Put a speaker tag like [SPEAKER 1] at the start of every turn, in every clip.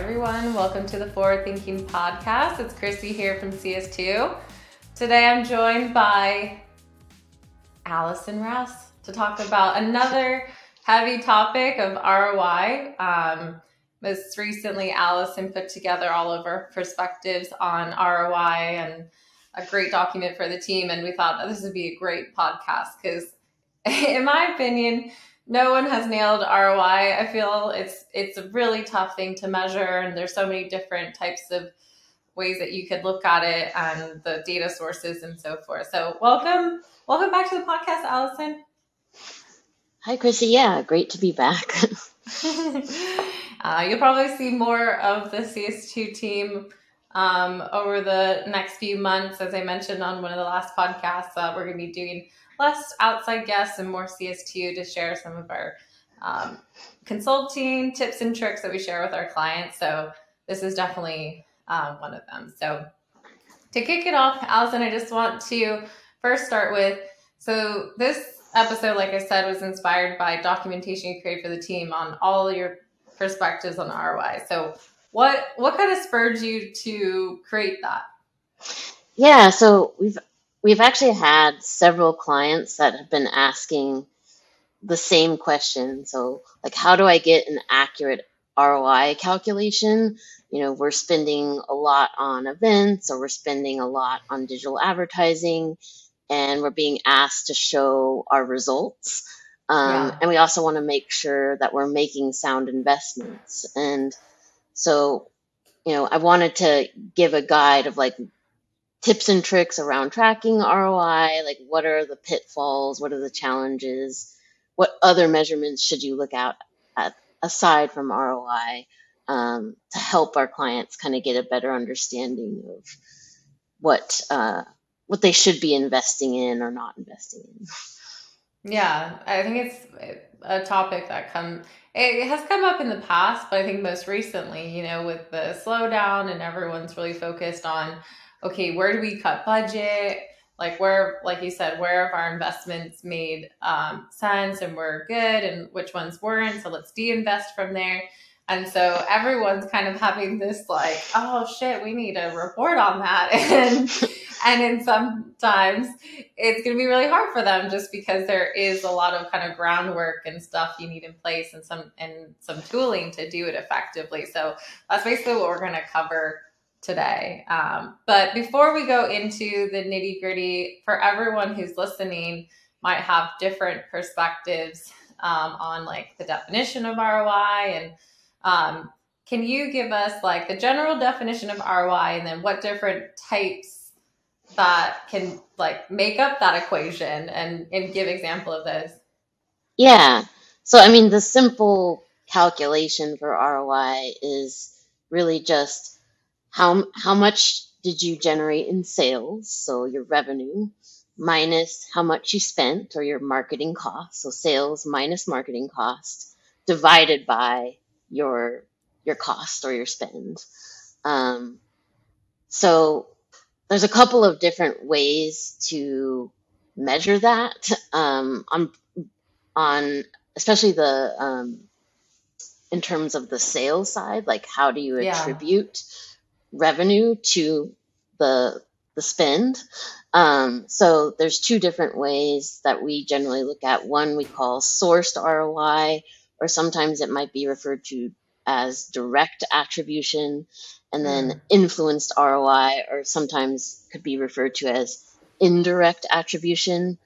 [SPEAKER 1] everyone. Welcome to the Forward Thinking Podcast. It's Chrissy here from CS2. Today I'm joined by Alison Rouse to talk about another heavy topic of ROI. Um, most recently, Alison put together all of our perspectives on ROI and a great document for the team. And we thought that this would be a great podcast because, in my opinion, no one has nailed ROI. I feel it's it's a really tough thing to measure, and there's so many different types of ways that you could look at it and the data sources and so forth. So welcome, welcome back to the podcast, Alison.
[SPEAKER 2] Hi, Chrissy. Yeah, great to be back.
[SPEAKER 1] uh, you'll probably see more of the CS2 team um, over the next few months. As I mentioned on one of the last podcasts, uh, we're going to be doing less outside guests and more CS2 to share some of our um, consulting tips and tricks that we share with our clients. So this is definitely uh, one of them. So to kick it off, Alison, I just want to first start with so this episode, like I said, was inspired by documentation you created for the team on all your perspectives on ROI. So what what kind of spurred you to create that?
[SPEAKER 2] Yeah, so we've we've actually had several clients that have been asking the same question. So, like, how do I get an accurate ROI calculation? You know, we're spending a lot on events or we're spending a lot on digital advertising and we're being asked to show our results. Um, yeah. And we also want to make sure that we're making sound investments. And so, you know, I wanted to give a guide of like tips and tricks around tracking ROI? Like, what are the pitfalls? What are the challenges? What other measurements should you look out at aside from ROI um, to help our clients kind of get a better understanding of what uh, what they should be investing in or not investing in?
[SPEAKER 1] Yeah, I think it's a topic that come it has come up in the past, but I think most recently, you know, with the slowdown and everyone's really focused on okay, where do we cut budget? Like where, like you said, where have our investments made um, sense and we're good, and which ones weren't? So let's de-invest from there. And so everyone's kind of having this like, oh shit, we need a report on that. And and in sometimes it's gonna be really hard for them just because there is a lot of kind of groundwork and stuff you need in place and some and some tooling to do it effectively. So that's basically what we're gonna cover today. Um, but before we go into the nitty gritty, for everyone who's listening, might have different perspectives um, on like the definition of ROI and um, can you give us like the general definition of ROI and then what different types that can like make up that equation and, and give example of those?
[SPEAKER 2] Yeah. So I mean the simple calculation for ROI is really just how how much did you generate in sales, so your revenue, minus how much you spent or your marketing cost, so sales minus marketing cost, divided by your your cost or your spend. Um, so there's a couple of different ways to measure that um, on on especially the um, in terms of the sales side, like how do you
[SPEAKER 1] Yeah.
[SPEAKER 2] attribute revenue to the the spend. Um, so there's two different ways that we generally look at. One we call sourced ROI, or sometimes it might be referred to as direct attribution, and then
[SPEAKER 1] Mm.
[SPEAKER 2] influenced ROI, or sometimes could be referred to as indirect attribution.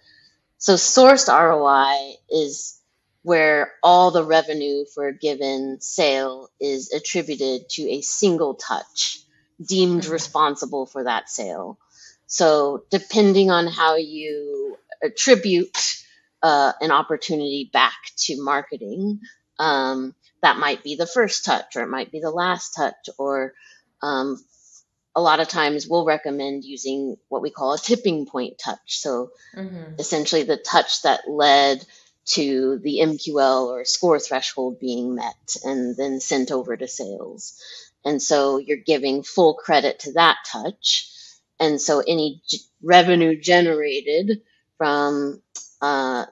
[SPEAKER 2] So sourced ROI is where all the revenue for a given sale is attributed to a single touch deemed responsible for that sale. So, depending on how you attribute uh, an opportunity back to marketing, um, that might be the first touch, or it might be the last touch, or um, a lot of times we'll recommend using what we call a tipping point touch. So,
[SPEAKER 1] Mm-hmm.
[SPEAKER 2] essentially, the touch that led to the MQL or score threshold being met and then sent over to sales. And so you're giving full credit to that touch. And so any g- revenue generated from uh,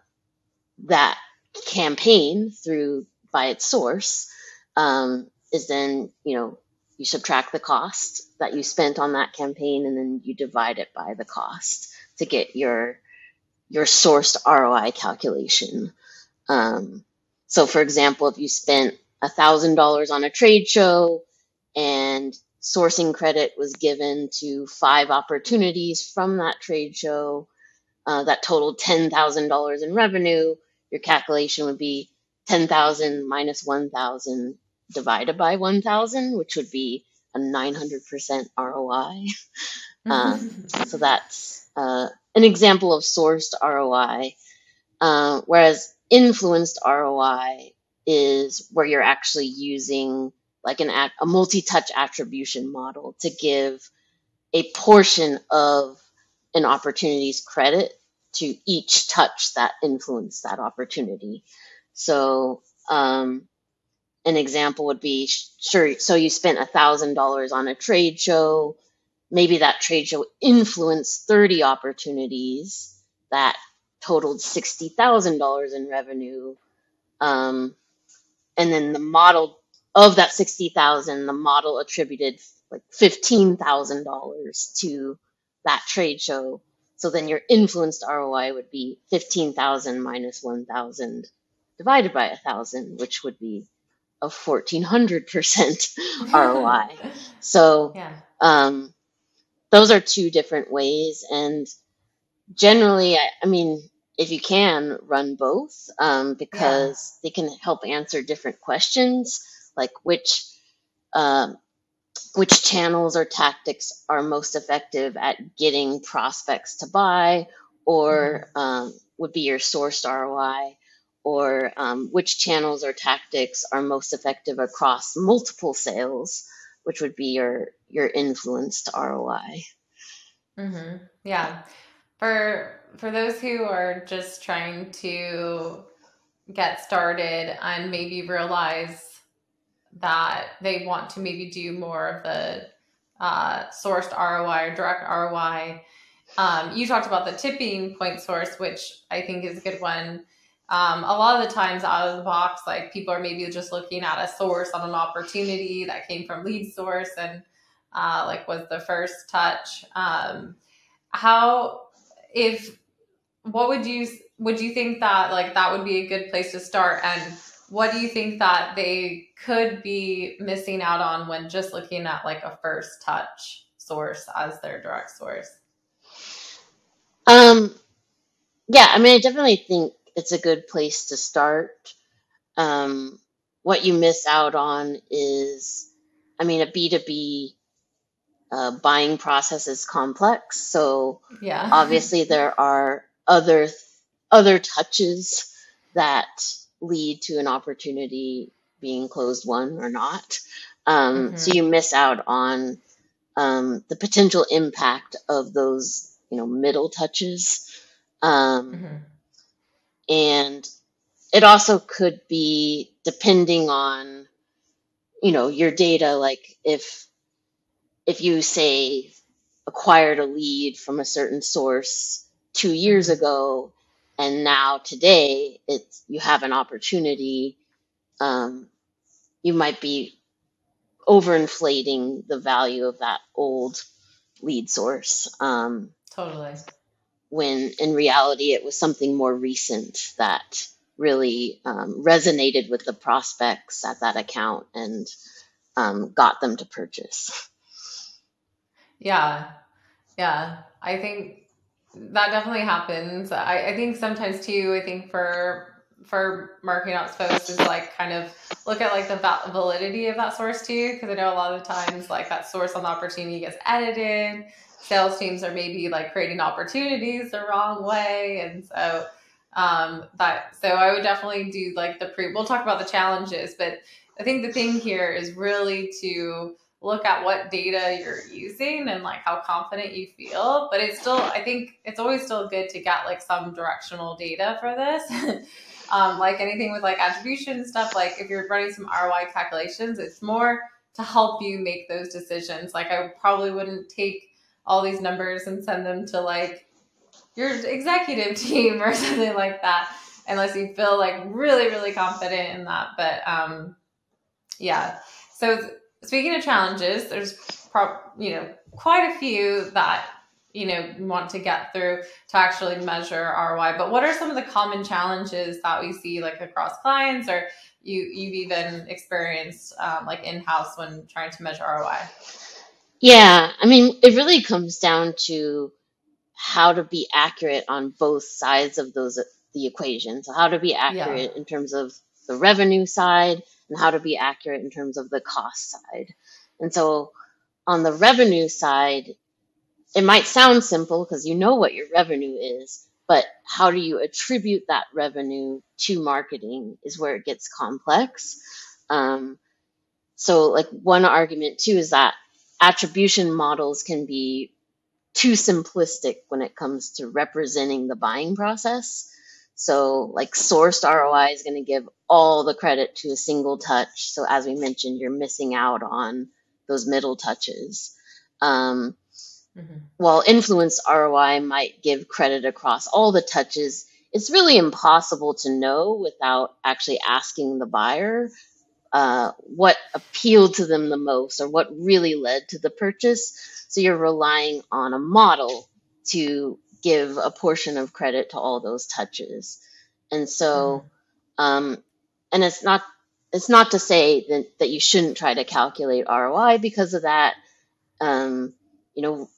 [SPEAKER 2] that campaign through by its source um, is then, you know, you subtract the cost that you spent on that campaign and then you divide it by the cost to get your your sourced ROI calculation. Um, so, for example, if you spent $1,000 on a trade show and sourcing credit was given to five opportunities from that trade show uh, that totaled $10,000 in revenue, your calculation would be 10,000 minus 1,000 divided by 1,000, which would be a 900% ROI. Um, so that's uh, an example of sourced ROI. Uh, whereas influenced ROI is where you're actually using like an a multi-touch attribution model to give a portion of an opportunity's credit to each touch that influenced that opportunity. So um, an example would be sure so you spent a thousand dollars on a trade show maybe that trade show influenced 30 opportunities that totaled $60000 in revenue um, and then the model of that 60000 the model attributed like $15000 to that trade show so then your influenced roi would be 15000 minus 1000 divided by 1000 which would be a 1400% ROI. So,
[SPEAKER 1] yeah.
[SPEAKER 2] um, those are two different ways. And generally, I, I mean, if you can, run both um, because they can help answer different questions, like which um, which channels or tactics are most effective at getting prospects to buy, or mm-hmm. um, would be your sourced ROI, or um, which channels or tactics are most effective across multiple sales, which would be your your influenced ROI.
[SPEAKER 1] Mm-hmm. Yeah, for for those who are just trying to get started and maybe realize that they want to maybe do more of the uh, sourced ROI or direct ROI. Um, you talked about the tipping point source, which I think is a good one um, a lot of the times out of the box, like people are maybe just looking at a source on an opportunity that came from lead source and uh, like was the first touch. Um, how, if, what would you, would you think that like that would be a good place to start? And what do you think that they could be missing out on when just looking at like a first touch source as their direct source?
[SPEAKER 2] Um, yeah, I mean, I definitely think it's a good place to start. Um, what you miss out on is, I mean, a B2B uh, buying process is complex. So
[SPEAKER 1] Yeah.
[SPEAKER 2] obviously there are other other touches that lead to an opportunity being closed won or not. Um, so you miss out on um, the potential impact of those, you know, middle touches. Um, hmm and it also could be depending on you know your data like if if you say acquired a lead from a certain source two years mm-hmm. ago and now today it's you have an opportunity um, you might be overinflating the value of that old lead source um,
[SPEAKER 1] totally
[SPEAKER 2] when in reality it was something more recent that really um, resonated with the prospects at that account and um, got them to purchase.
[SPEAKER 1] Yeah, yeah. I think that definitely happens. I, I think sometimes too. I think for for marketing ops folks is like kind of look at like the validity of that source too, because I know a lot of times like that source on the opportunity gets edited sales teams are maybe like creating opportunities the wrong way and so um that so i would definitely do like the pre we'll talk about the challenges but i think the thing here is really to look at what data you're using and like how confident you feel but it's still i think it's always still good to get like some directional data for this. Um, like anything with like attribution stuff like if you're running some roi calculations it's more to help you make those decisions. Like i probably wouldn't take all these numbers and send them to like your executive team or something like that unless you feel like really really confident in that but um yeah. So speaking of challenges, there's you know quite a few that you know want to get through to actually measure ROI. But what are some of the common challenges that we see like across clients or you you've even experienced um, like in house when trying to measure ROI?
[SPEAKER 2] Yeah, I mean, it really comes down to how to be accurate on both sides of those the equation. So how to be
[SPEAKER 1] Yeah.
[SPEAKER 2] accurate in terms of the revenue side and how to be accurate in terms of the cost side. And so on the revenue side, it might sound simple because you know what your revenue is, but how do you attribute that revenue to marketing is where it gets complex. Um, so, like, one argument too is that attribution models can be too simplistic when it comes to representing the buying process. So, like, sourced ROI is going to give all the credit to a single touch. So, as we mentioned, you're missing out on those middle touches. Um,
[SPEAKER 1] hmm
[SPEAKER 2] while influence ROI might give credit across all the touches, it's really impossible to know without actually asking the buyer uh, what appealed to them the most or what really led to the purchase. So you're relying on a model to give a portion of credit to all those touches. And so,
[SPEAKER 1] hmm
[SPEAKER 2] um, and it's not it's not to say that, that you shouldn't try to calculate ROI because of that. Um, you know,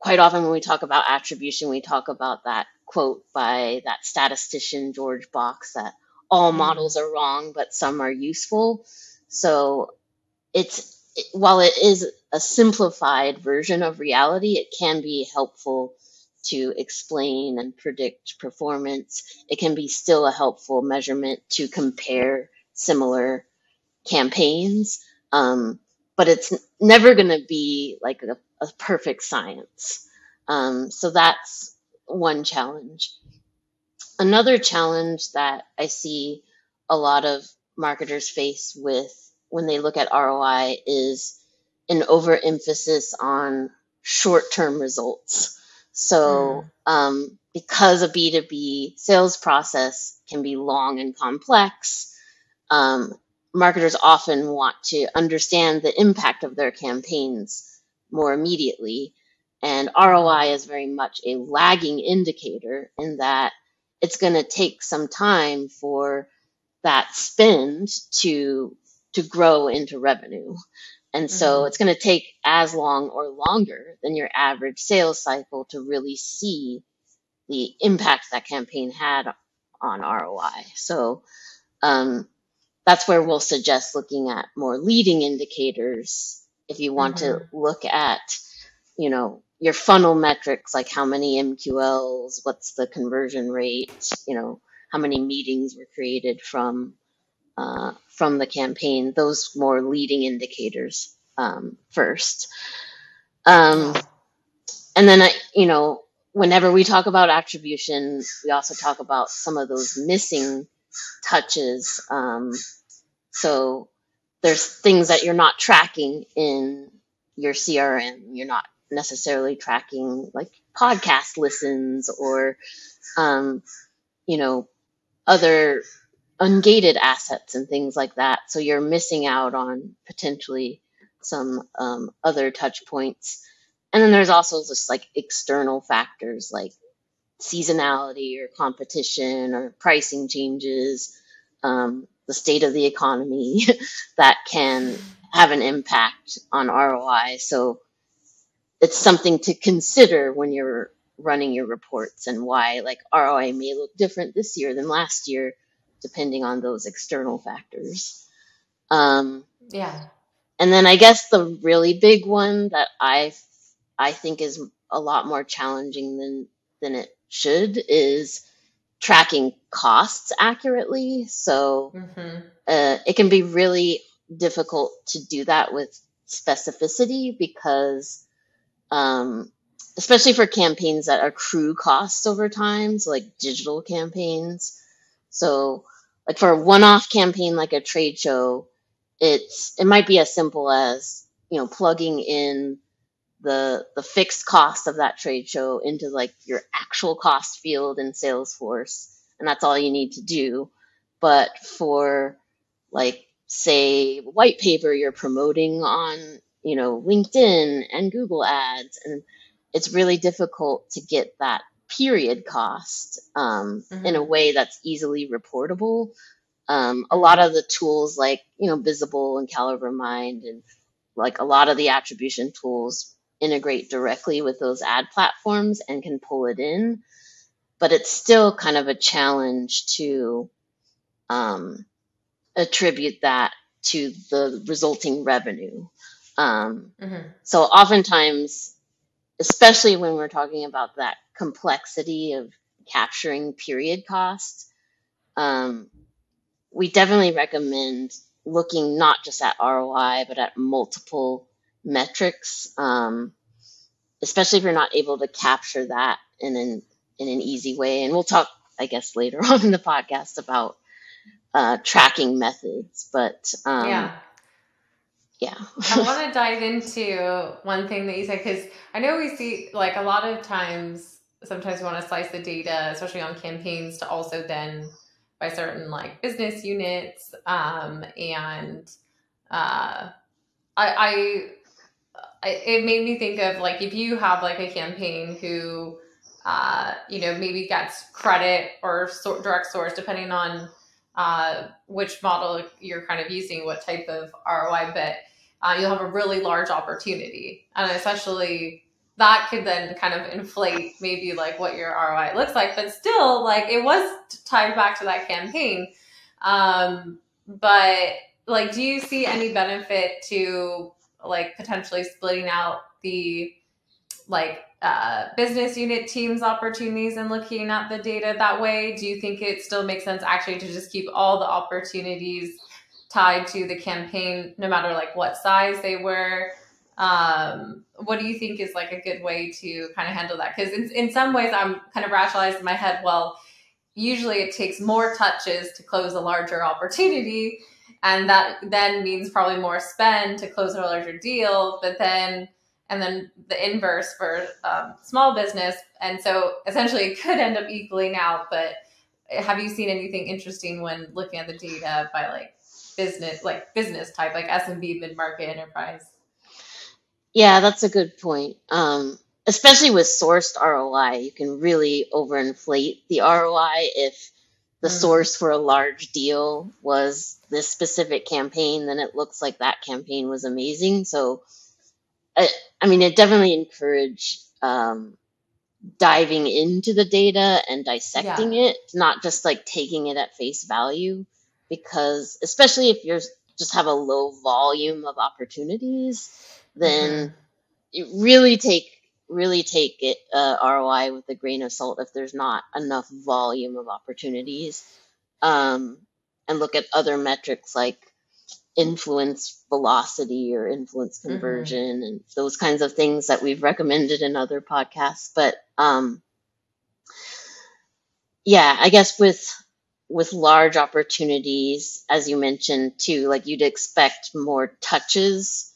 [SPEAKER 2] quite often when we talk about attribution, we talk about that quote by that statistician George Box that all
[SPEAKER 1] hmm
[SPEAKER 2] models are wrong, but some are useful. So it's it- while it is a simplified version of reality, it can be helpful to explain and predict performance. It can be still a helpful measurement to compare similar campaigns, um, but it's never going to be like a, a perfect science. Um, so that's one challenge. Another challenge that I see a lot of marketers face with when they look at ROI is an overemphasis on short term results. So,
[SPEAKER 1] mm
[SPEAKER 2] um, because a B2B sales process can be long and complex, um, marketers often want to understand the impact of their campaigns more immediately. And ROI is very much a lagging indicator in that it's going to take some time for that spend to to grow into revenue. And so
[SPEAKER 1] hmm
[SPEAKER 2] it's going to take as long or longer than your average sales cycle to really see the impact that campaign had on ROI. So um, that's where we'll suggest looking at more leading indicators if you want to
[SPEAKER 1] hmm
[SPEAKER 2] look at you know your funnel metrics like how many mqls what's the conversion rate you know how many meetings were created from uh, from the campaign those more leading indicators um, first um, and then I, you know whenever we talk about attribution we also talk about some of those missing touches um, so there's things that you're not tracking in your CRM. You're not necessarily tracking like podcast listens or, um, you know, other ungated assets and things like that. So you're missing out on potentially some um, other touch points. And then there's also just like external factors like seasonality or competition or pricing changes, um, the state of the economy that can have an impact on ROI. So it's something to consider when you're running your reports and why like ROI may look different this year than last year, depending on those external factors. Um,
[SPEAKER 1] Yeah.
[SPEAKER 2] and then I guess the really big one that I I think is a lot more challenging than than it should is tracking costs accurately. So
[SPEAKER 1] hmm
[SPEAKER 2] uh, it can be really difficult to do that with specificity because, um, especially for campaigns that accrue costs over time, so like digital campaigns. So, like for a one-off campaign like a trade show, it's it might be as simple as you know plugging in the the fixed cost of that trade show into like your actual cost field in Salesforce, and that's all you need to do. But for like say white paper you're promoting on you know linkedin and google ads and it's really difficult to get that period cost um, in a
[SPEAKER 1] Mm-hmm.
[SPEAKER 2] way that's easily reportable um, a lot of the tools like you know Bizible and CaliberMind and like a lot of the attribution tools integrate directly with those ad platforms and can pull it in but it's still kind of a challenge to um, attribute that to the resulting revenue. Um,
[SPEAKER 1] Mm-hmm.
[SPEAKER 2] so oftentimes, especially when we're talking about that complexity of capturing period costs. um, we definitely recommend looking not just at ROI, but at multiple metrics, um, especially if you're not able to capture that in an, in an easy way. And we'll talk, I guess, later on in the podcast about uh, tracking methods. But um,
[SPEAKER 1] Yeah.
[SPEAKER 2] Yeah.
[SPEAKER 1] I want to dive into one thing that you said because I know we see like a lot of times, sometimes we want to slice the data, especially on campaigns, to also then by certain like business units. Um, and uh, I, I, I, it made me think of like if you have like a campaign who, uh, you know, maybe gets credit or sort direct source, depending on uh, which model you're kind of using, what type of ROI, but uh, you'll have a really large opportunity. And especially that could then kind of inflate maybe like what your ROI looks like, but still like it was tied back to that campaign. Um, but like, do you see any benefit to like potentially splitting out the like uh, business unit teams opportunities and looking at the data that way? Do you think it still makes sense actually to just keep all the opportunities tied to the campaign, no matter like what size they were? Um, what do you think is like a good way to kind of handle that? Because in, in some ways, I'm kind of rationalizing in my head, well, usually it takes more touches to close a larger opportunity. And that then means probably more spend to close a larger deal. But then and then the inverse for um, small business. And so essentially it could end up equaling out. But have you seen anything interesting when looking at the data by like business, like business type, like SMB, mid market, enterprise?
[SPEAKER 2] Yeah, that's a good point. Um, especially with sourced ROI, you can really overinflate the ROI if the
[SPEAKER 1] Mm,
[SPEAKER 2] source for a large deal was this specific campaign, then it looks like that campaign was amazing. So, I, I mean, it definitely encourage um, diving into the data and dissecting
[SPEAKER 1] yeah.
[SPEAKER 2] it, not just like taking it at face value, because especially if you're just have a low volume of opportunities,
[SPEAKER 1] Mm-hmm.
[SPEAKER 2] then you really take really take it uh, ROI with a grain of salt if there's not enough volume of opportunities, um, and look at other metrics like influence velocity or influence
[SPEAKER 1] Mm-hmm.
[SPEAKER 2] conversion and those kinds of things that we've recommended in other podcasts. But um, yeah, I guess with with large opportunities, as you mentioned too, like you'd expect more touches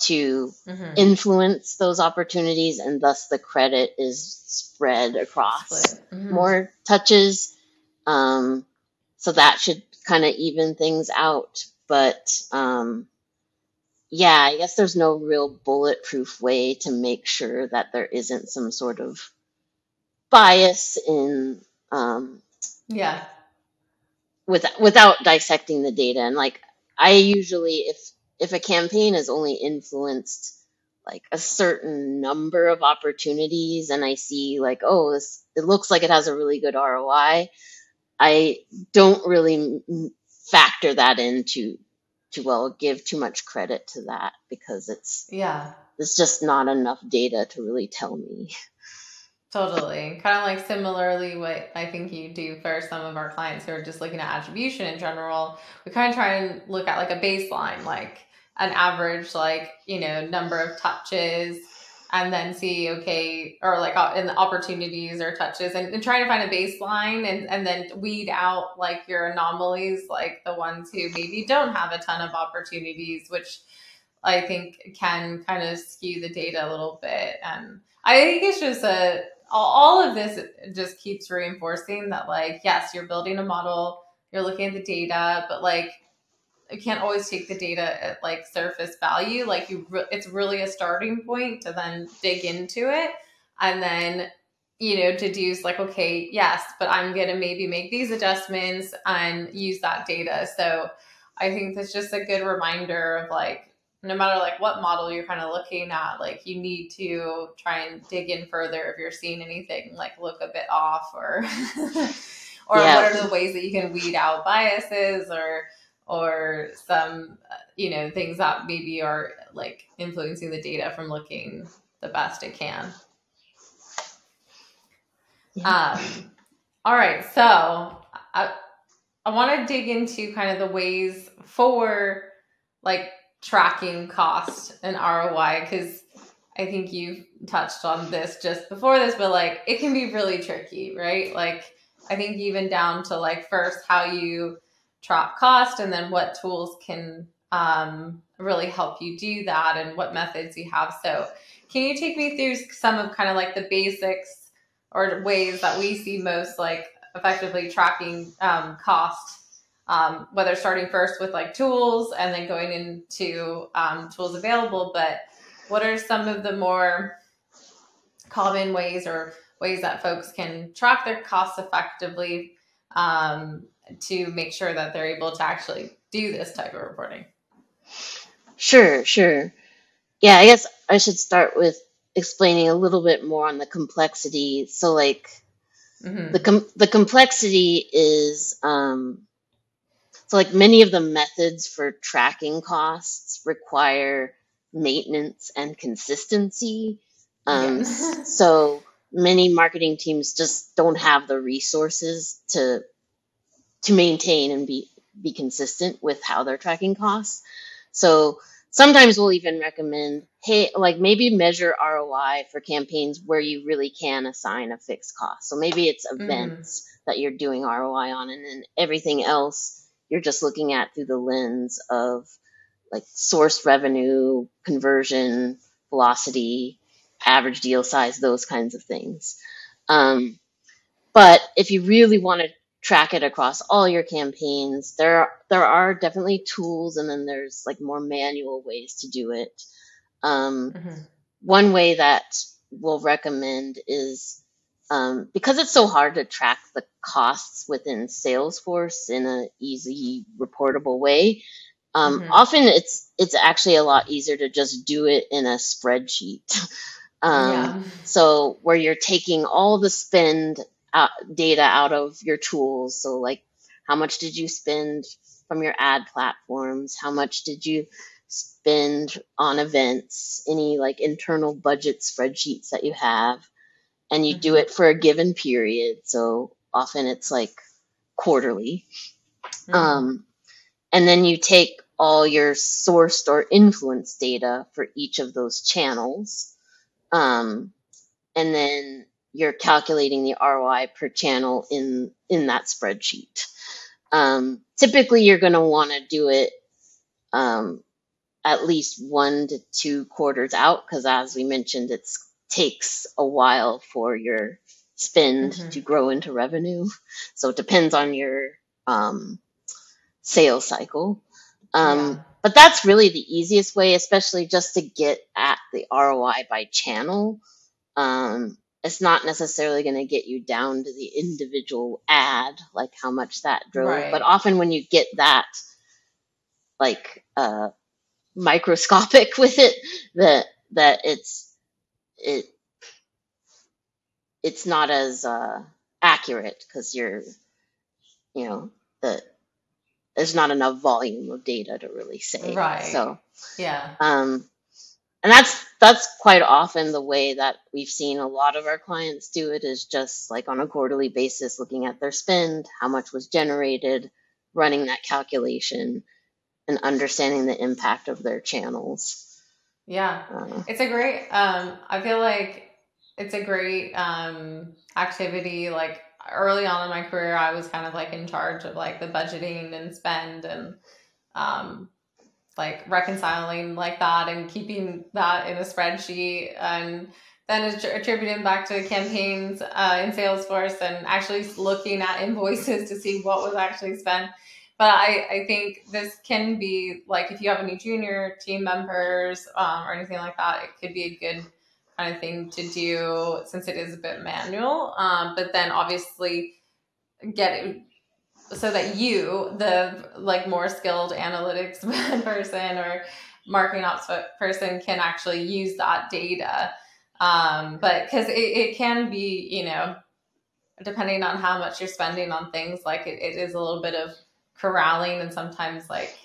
[SPEAKER 2] to
[SPEAKER 1] Mm-hmm.
[SPEAKER 2] influence those opportunities, and thus the credit is spread across
[SPEAKER 1] Mm-hmm.
[SPEAKER 2] more touches. Um, so that should kind of even things out. But um, yeah, I guess there's no real bulletproof way to make sure that there isn't some sort of bias in um,
[SPEAKER 1] Yeah.
[SPEAKER 2] with without dissecting the data. And like I usually, if if a campaign is only influenced like a certain number of opportunities, and I see like, oh, this it looks like it has a really good ROI, I don't really m- factor that into to well give too much credit to that because it's
[SPEAKER 1] Yeah.
[SPEAKER 2] it's just not enough data to really tell me.
[SPEAKER 1] Totally. Kind of like similarly what I think you do for some of our clients who are just looking at attribution in general. We kind of try and look at like a baseline, like an average, like, you know, number of touches, and then see, okay, or like uh, in the opportunities or touches, and, and trying to find a baseline and, and then weed out like your anomalies, like the ones who maybe don't have a ton of opportunities, which I think can kind of skew the data a little bit. And I think it's just a all all of this just keeps reinforcing that like yes, you're building a model, you're looking at the data, but like you can't always take the data at like surface value. Like you, re- it's really a starting point to then dig into it, and then you know deduce like okay, yes, but I'm gonna maybe make these adjustments and use that data. So I think that's just a good reminder of like no matter like what model you're kind of looking at, like you need to try and dig in further if you're seeing anything like look a bit off or or yeah. what are the ways that you can weed out biases or or some you know things that maybe are like influencing the data from looking the best it can. Yeah. Um, all right, so I I want to dig into kind of the ways for like tracking cost and ROI because I think you've touched on this just before this, but like it can be really tricky, right? Like I think even down to like first how you track cost and then what tools can um, really help you do that and what methods you have. So can you take me through some of kind of like the basics or ways that we see most like effectively tracking um, cost um, whether starting first with like tools and then going into um, tools available. But what are some of the more common ways or ways that folks can track their costs effectively um, to make sure that they're able to actually do this type of reporting?
[SPEAKER 2] Sure, sure. Yeah, I guess I should start with explaining a little bit more on the complexity. So, like, mm-hmm. the com- the complexity is um, so, like many of the methods for tracking costs require maintenance and consistency. Um, yes. so many marketing teams just don't have the resources to to maintain and be be consistent with how they're tracking costs. So sometimes we'll even recommend, hey, like maybe measure ROI for campaigns where you really can assign a fixed cost. So maybe it's mm-hmm. events mm. that you're doing ROI on, and then everything else you're just looking at through the lens of like source revenue, conversion, velocity, average deal size, those kinds of things. Um, but if you really want to track it across all your campaigns, there are, there are definitely tools, and then there's like more manual ways to do it. Um, mm-hmm. One way that we'll recommend is um, because it's so hard to track the costs within Salesforce in an easy, reportable way. Um, mm-hmm. Often it's it's actually a lot easier to just do it in a spreadsheet. um, yeah. So where you're taking all the spend out, data out of your tools. So like, how much did you spend from your ad platforms? How much did you spend on events? Any like internal budget spreadsheets that you have? and you do mm-hmm. it for a given period. So often it's like quarterly. Mm-hmm. Um, and then you take all your sourced or influence data for each of those channels. Um, and then you're calculating the ROI per channel in, in that spreadsheet. Um, typically, you're going to want to do it um, at least one to two quarters out because, as we mentioned, it takes a while for your spend mm-hmm. to grow into revenue. So it depends on your um, sales cycle. Um, yeah. But that's really the easiest way, especially just to get at the ROI by channel. Um, it's not necessarily going to get you down to the individual ad, like how much that drove. Right. But often when you get that, like uh, microscopic with it, that that it's it it's not as uh, accurate because you're you know the there's not enough volume of data to really say
[SPEAKER 1] right
[SPEAKER 2] so
[SPEAKER 1] yeah
[SPEAKER 2] um and that's that's quite often the way that we've seen a lot of our clients do it is just like on a quarterly basis looking at their spend how much was generated running that calculation and understanding the impact of their channels.
[SPEAKER 1] Yeah. Uh, it's a great um I feel like it's a great um activity. Like early on in my career I was kind of like in charge of like the budgeting and spend and um like reconciling like that and keeping that in a spreadsheet and then attributing back to campaigns uh, in Salesforce and actually looking at invoices to see what was actually spent. but I, I think this can be like if you have any junior team members um, or anything like that, it could be a good kind of thing to do since it is a bit manual. Um, but then obviously get so that you, the like more skilled analytics person or marketing ops person, can actually use that data. Um, but because it, it can be, you know, depending on how much you're spending on things, like it, it is a little bit of corralling and sometimes like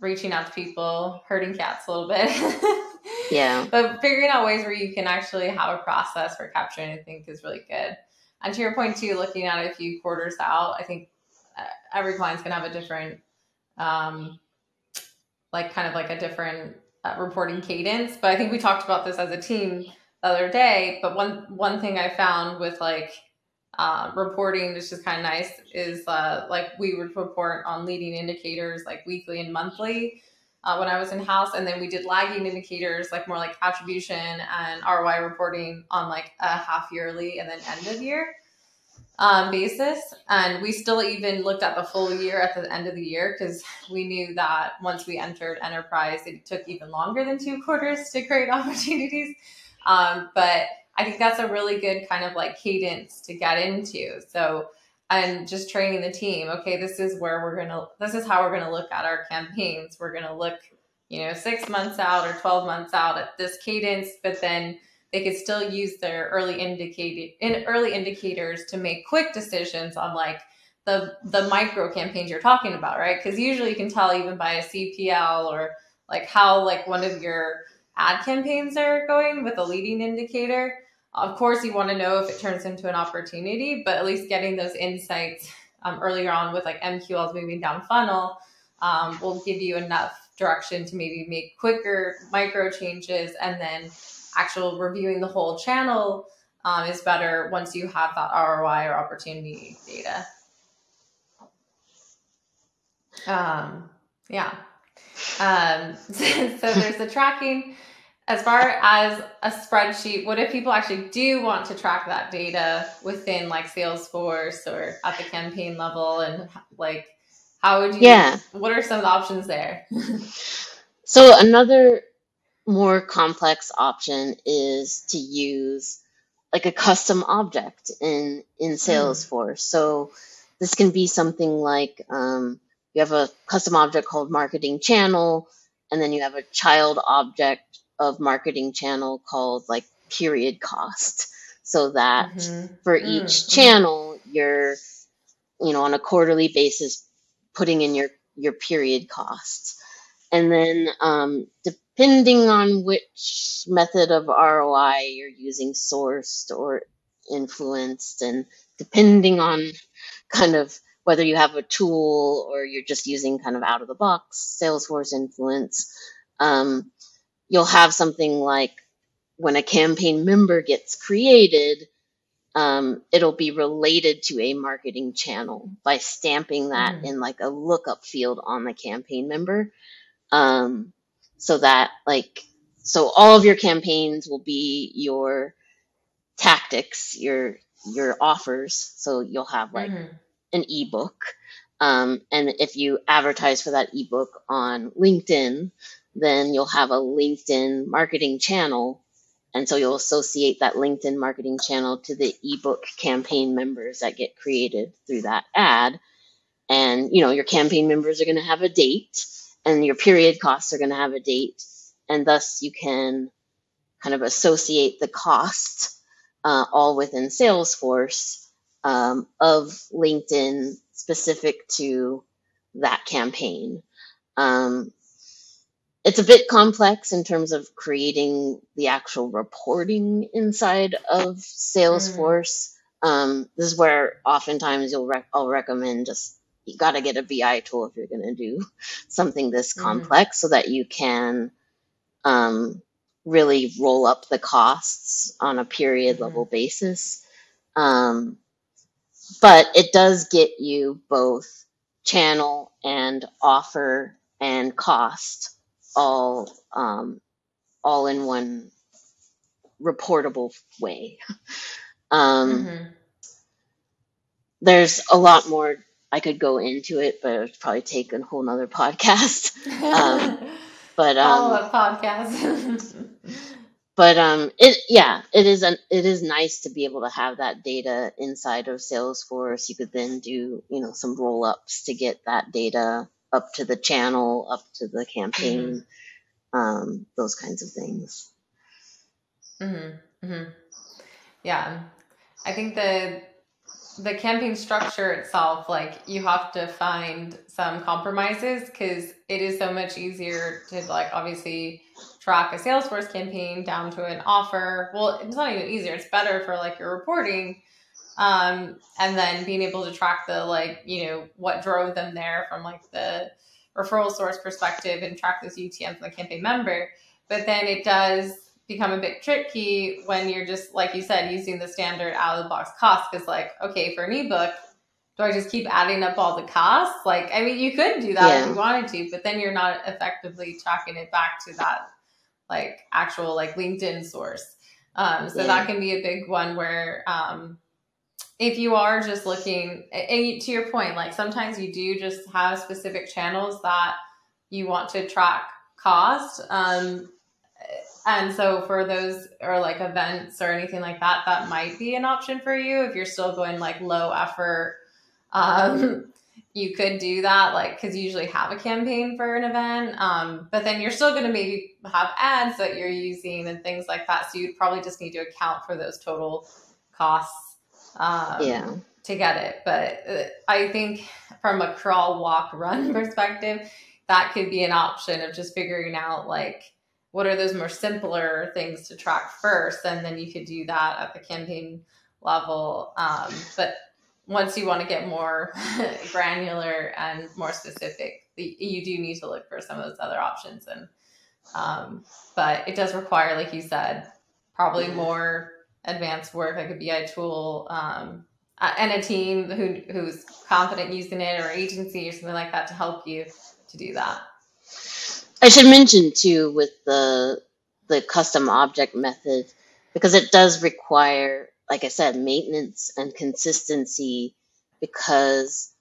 [SPEAKER 1] reaching out to people, hurting cats a little bit.
[SPEAKER 2] Yeah.
[SPEAKER 1] but figuring out ways where you can actually have a process for capturing, I think, is really good. And to your point too, looking at a few quarters out, I think every client's gonna have a different, um, like kind of like a different uh, reporting cadence. But I think we talked about this as a team the other day. But one one thing I found with like uh, reporting, which is kind of nice, is uh, like we would report on leading indicators like weekly and monthly uh, when I was in house, and then we did lagging indicators like more like attribution and ROI reporting on like a half yearly and then end of year um, basis. And we still even looked at the full year at the end of the year because we knew that once we entered enterprise, it took even longer than two quarters to create opportunities. Um, but I think that's a really good kind of like cadence to get into. So and just training the team okay this is where we're going to this is how we're going to look at our campaigns we're going to look you know 6 months out or 12 months out at this cadence but then they could still use their early indicated in early indicators to make quick decisions on like the the micro campaigns you're talking about right? Because usually you can tell even by a cpl or like how like one of your ad campaigns are going with a leading indicator. Of course, you want to know if it turns into an opportunity, but at least getting those insights um, earlier on with like MQLs moving down funnel um, will give you enough direction to maybe make quicker micro changes and then actual reviewing the whole channel um, is better once you have that ROI or opportunity data. Um, yeah. Um, so, so there's the tracking as far as a spreadsheet, what if people actually do want to track that data within like Salesforce or at the campaign level? And like, how would you,
[SPEAKER 2] Yeah.
[SPEAKER 1] what are some of the options there?
[SPEAKER 2] So another more complex option is to use like a custom object in in
[SPEAKER 1] Mm,
[SPEAKER 2] Salesforce. So this can be something like um, you have a custom object called marketing channel, and then you have a child object of marketing channel called like period cost so that
[SPEAKER 1] mm-hmm.
[SPEAKER 2] for
[SPEAKER 1] Mm,
[SPEAKER 2] each
[SPEAKER 1] mm,
[SPEAKER 2] channel you're you know on a quarterly basis putting in your your period costs and then um, depending on which method of roi you're using sourced or influenced and depending on kind of whether you have a tool or you're just using kind of out of the box salesforce influence um, you'll have something like when a campaign member gets created, um, it'll be related to a marketing channel by stamping that
[SPEAKER 1] mm,
[SPEAKER 2] in like a lookup field on the campaign member. Um, so that like, so all of your campaigns will be your tactics, your, your offers. So you'll have like
[SPEAKER 1] mm-hmm.
[SPEAKER 2] an ebook. Um, and if you advertise for that ebook on LinkedIn, then you'll have a LinkedIn marketing channel. And so you'll associate that LinkedIn marketing channel to the ebook campaign members that get created through that ad. And, you know, your campaign members are going to have a date and your period costs are going to have a date. And thus you can kind of associate the cost uh, all within Salesforce um, of LinkedIn specific to that campaign. Um, it's a bit complex in terms of creating the actual reporting inside of
[SPEAKER 1] Mm,
[SPEAKER 2] Salesforce. Um, this is where oftentimes you'll rec- I'll recommend just you got to get a BI tool if you're going to do something this
[SPEAKER 1] mm,
[SPEAKER 2] complex so that you can um, really roll up the costs on a period
[SPEAKER 1] mm-hmm.
[SPEAKER 2] level basis. Um, but it does get you both channel and offer and cost all um, all in one reportable way. Um,
[SPEAKER 1] Mm-hmm.
[SPEAKER 2] there's a lot more I could go into it, but it would probably take a whole nother podcast. Um, but um,
[SPEAKER 1] up podcast.
[SPEAKER 2] but um, it yeah, it is an it is nice to be able to have that data inside of Salesforce. You could then do you know some roll ups to get that data up to the channel, up to the campaign, um, those kinds of things.
[SPEAKER 1] Mm-hmm. Mm-hmm. Yeah. I think the the campaign structure itself, like you have to find some compromises because it is so much easier to like obviously track a Salesforce campaign down to an offer. Well, it's not even easier. It's better for like your reporting. Um, and then being able to track the like, you know, what drove them there from like the referral source perspective and track those UTMs from the campaign member. But then it does become a bit tricky when you're just like you said using the standard out of the box cost because like okay for an ebook do i just keep adding up all the costs? Like i mean you could do that if you wanted to but then you're not effectively tracking it back to that like actual like linkedin source. Um, so
[SPEAKER 2] yeah,
[SPEAKER 1] that can be a big one where um, if you are just looking and to your point like sometimes you do just have specific channels that you want to track cost um, and so for those or like events or anything like that, that might be an option for you if you're still going like low effort. Um, you could do that like because you usually have a campaign for an event. Um, but then you're still going to maybe have ads that you're using and things like that. So you'd probably just need to account for those total costs
[SPEAKER 2] yeah,
[SPEAKER 1] um, to get it. But uh, I think from a crawl, walk, run perspective, that could be an option of just figuring out like what are those more simpler things to track first, and then you could do that at the campaign level. Um, but once you want to get more granular and more specific, the- you do need to look for some of those other options. And um, but it does require, like you said, probably more advanced work, like a BI tool, um, and a team who who's confident using it, or agency or something like that to help you to do that.
[SPEAKER 2] I should mention too with the the custom object method because it does require, like I said, maintenance and consistency because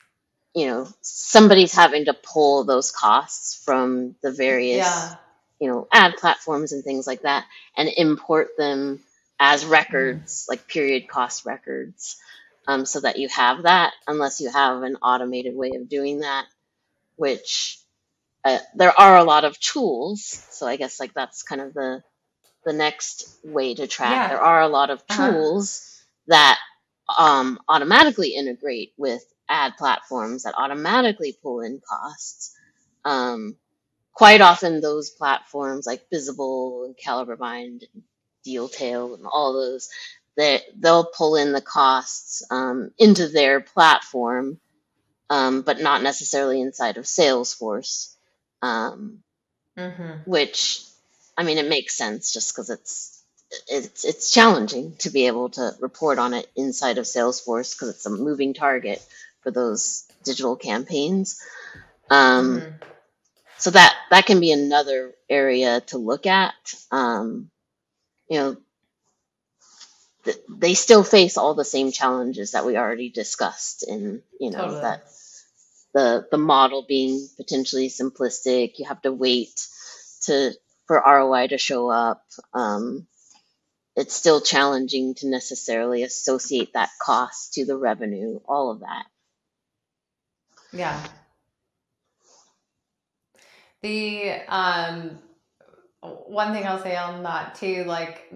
[SPEAKER 2] you know somebody's having to pull those costs from the various
[SPEAKER 1] Yeah.
[SPEAKER 2] you know ad platforms and things like that and import them as
[SPEAKER 1] Mhm.
[SPEAKER 2] records like period cost records um, so that you have that unless you have an automated way of doing that which uh, there are a lot of tools so i guess like that's kind of the the next way to track
[SPEAKER 1] Yeah.
[SPEAKER 2] there are a lot of
[SPEAKER 1] Uh huh.
[SPEAKER 2] tools that um, automatically integrate with ad platforms that automatically pull in costs um, quite often those platforms like Bizible and CaliberMind and dealtail and all those they, they'll pull in the costs um, into their platform um, but not necessarily inside of salesforce um,
[SPEAKER 1] Mm-hmm.
[SPEAKER 2] which I mean it makes sense just because it's it's it's challenging to be able to report on it inside of Salesforce because it's a moving target for those digital campaigns. Um,
[SPEAKER 1] Mm-hmm.
[SPEAKER 2] so that that can be another area to look at. Um, you know, th- they still face all the same challenges that we already discussed in you know
[SPEAKER 1] Totally.
[SPEAKER 2] that the the model being potentially simplistic. You have to wait to for ROI to show up. Um, it's still challenging to necessarily associate that cost to the revenue. All of that.
[SPEAKER 1] Yeah. The um one thing I'll say on that too, like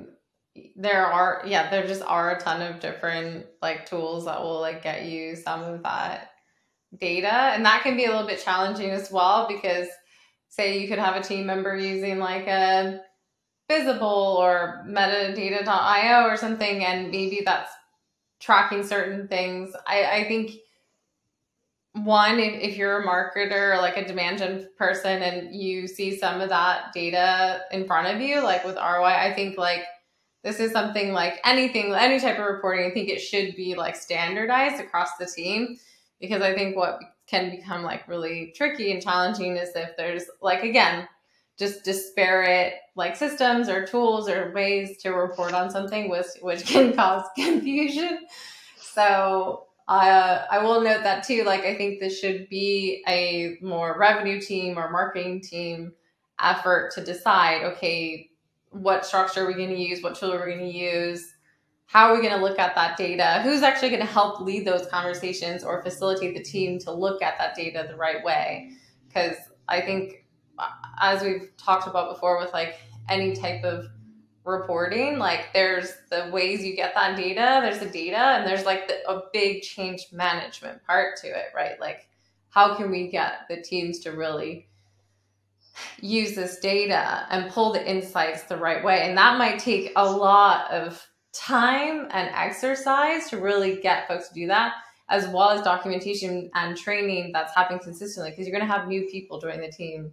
[SPEAKER 1] there are yeah, there just are a ton of different like tools that will like get you some of that data. And that can be a little bit challenging as well because say you could have a team member using like a Bizible or metadata.io or something and maybe that's tracking certain things. I, I think one, if, if you're a marketer or like a demand gen person and you see some of that data in front of you, like with ROI, I think like this is something like anything, any type of reporting, I think it should be like standardized across the team because I think what can become like really tricky and challenging is if there's like, again, just disparate like systems or tools or ways to report on something which which can cause confusion so uh, I will note that too. Like, I think this should be a more revenue team or marketing team effort to decide, okay, what structure are we going to use? What tool are we going to use? How are we going to look at that data? Who's actually going to help lead those conversations or facilitate the team to look at that data the right way? Because I think, uh, as we've talked about before, with like any type of reporting like there's the ways you get that data there's the data and there's like the, a big change management part to it right like how can we get the teams to really use this data and pull the insights the right way and that might take a lot of time and exercise to really get folks to do that as well as documentation and training that's happening consistently because you're going to have new people join the team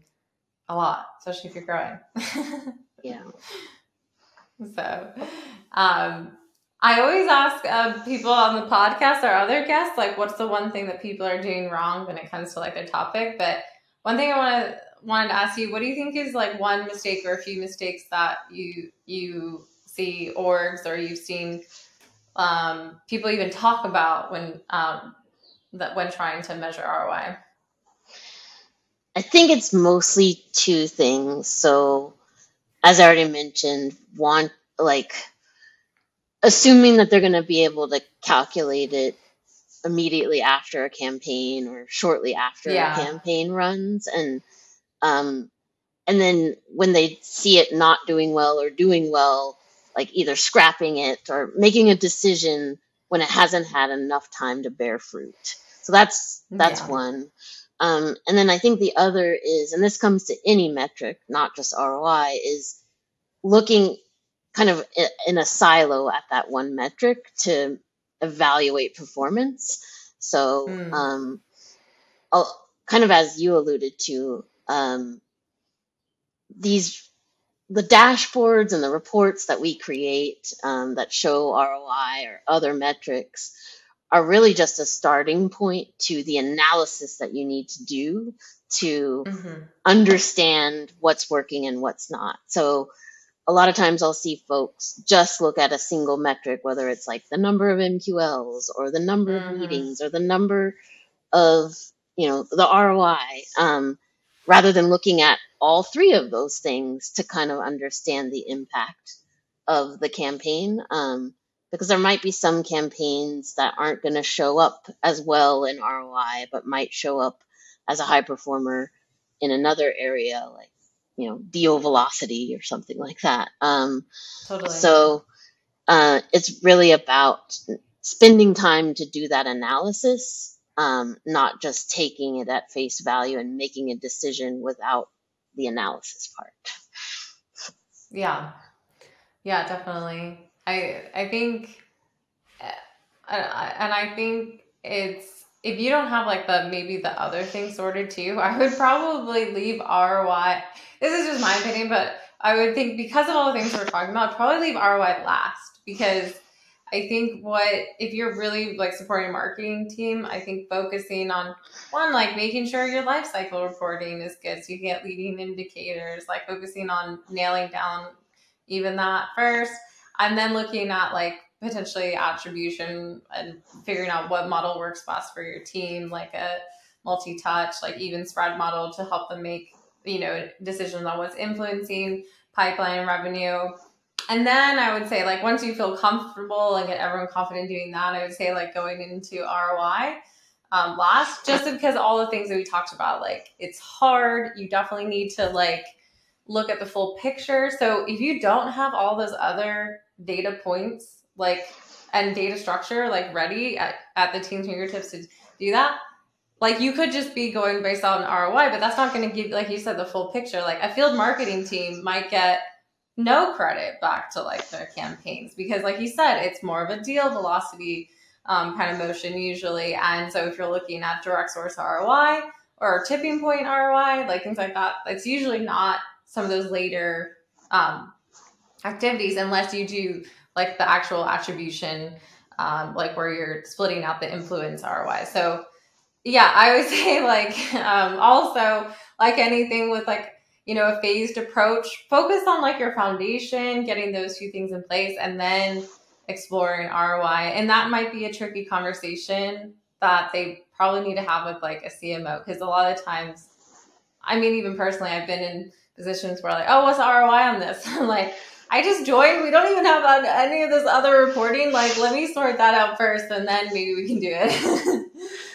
[SPEAKER 1] a lot especially if you're growing
[SPEAKER 2] yeah
[SPEAKER 1] so, um, I always ask uh, people on the podcast or other guests, like, what's the one thing that people are doing wrong when it comes to like their topic? But one thing I want to wanted to ask you, what do you think is like one mistake or a few mistakes that you you see orgs or you've seen um, people even talk about when um, that when trying to measure ROI?
[SPEAKER 2] I think it's mostly two things. So as I already mentioned, want like assuming that they're going to be able to calculate it immediately after a campaign or shortly after yeah. a campaign runs and um and then when they see it not doing well or doing well like either scrapping it or making a decision when it hasn't had enough time to bear fruit so that's that's yeah. one um, and then I think the other is, and this comes to any metric, not just ROI, is looking kind of in a silo at that one metric to evaluate performance. So, mm. um, kind of as you alluded to, um, these the dashboards and the reports that we create um, that show ROI or other metrics are really just a starting point to the analysis that you need to do to mm-hmm. understand what's working and what's not. So a lot of times I'll see folks just look at a single metric, whether it's like the number of MQLs or the number mm-hmm. of meetings or the number of, you know, the ROI, um, rather than looking at all three of those things to kind of understand the impact of the campaign. Um, because there might be some campaigns that aren't going to show up as well in ROI, but might show up as a high performer in another area, like you know deal velocity or something like that. Um, totally. So uh, it's really about spending time to do that analysis, um, not just taking it at face value and making a decision without the analysis part.
[SPEAKER 1] Yeah, yeah, definitely. I I think, uh, and I think it's if you don't have like the maybe the other thing sorted too, I would probably leave ROI. This is just my opinion, but I would think because of all the things we're talking about, I'd probably leave ROI last because I think what if you're really like supporting a marketing team, I think focusing on one, like making sure your life cycle reporting is good so you get leading indicators, like focusing on nailing down even that first and then looking at like potentially attribution and figuring out what model works best for your team, like a multi-touch, like even spread model to help them make, you know, decisions on what's influencing pipeline revenue. And then I would say like once you feel comfortable and get everyone confident doing that, I would say like going into ROI um, last, just because all the things that we talked about, like it's hard. You definitely need to like look at the full picture. So if you don't have all those other data points like and data structure like ready at, at the team's fingertips to do that like you could just be going based on ROI, but that's not going to give, like you said, the full picture. Like a field marketing team might get no credit back to like their campaigns because, like you said, it's more of a deal velocity um, kind of motion usually. And so if you're looking at direct source ROI or tipping point ROI, like things like that, it's usually not some of those later um, activities unless you do like the actual attribution, um, like where you're splitting out the influence ROI. So yeah, I would say like um, also like anything with like you know a phased approach, focus on like your foundation, getting those two things in place, and then exploring ROI. And that might be a tricky conversation that they probably need to have with like a CMO because a lot of times, I mean, even personally, I've been in positions where like, oh, what's ROI on this? I'm like, I just joined. We don't even have any of this other reporting. Like, let me sort that out first, and then maybe we can do it.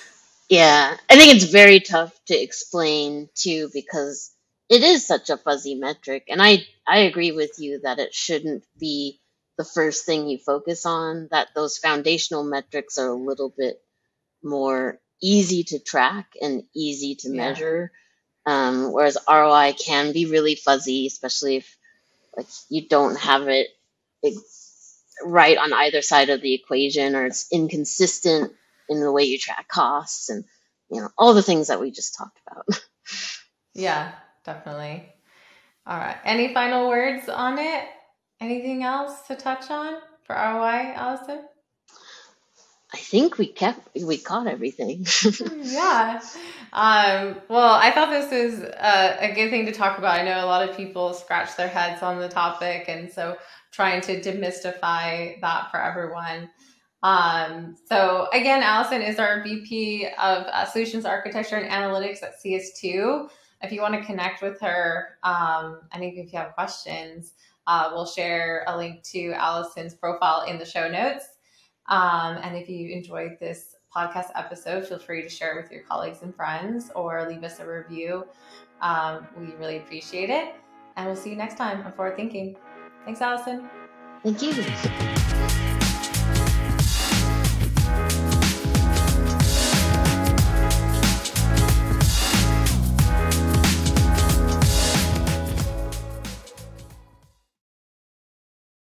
[SPEAKER 2] yeah, I think it's very tough to explain too because it is such a fuzzy metric, and I I agree with you that it shouldn't be the first thing you focus on. That those foundational metrics are a little bit more easy to track and easy to
[SPEAKER 1] Yeah.
[SPEAKER 2] measure. Um, whereas ROI can be really fuzzy, especially if like you don't have it right on either side of the equation or it's inconsistent in the way you track costs and you know all the things that we just talked about.
[SPEAKER 1] Yeah, definitely. All right. Any final words on it? Anything else to touch on for ROI, Alison?
[SPEAKER 2] I think we kept we caught everything.
[SPEAKER 1] yeah. Um, well, I thought this was a, a, good thing to talk about. I know a lot of people scratch their heads on the topic, and so trying to demystify that for everyone. Um, so again, Alison is our VP of uh, Solutions Architecture and Analytics at CS2. If you want to connect with her, um, if you have questions, uh, we'll share a link to Alison's profile in the show notes. Um, and if you enjoyed this podcast episode, feel free to share it with your colleagues and friends or leave us a review. Um, we really appreciate it. And we'll see you next time on Forward Thinking. Thanks, Alison.
[SPEAKER 2] Thank you.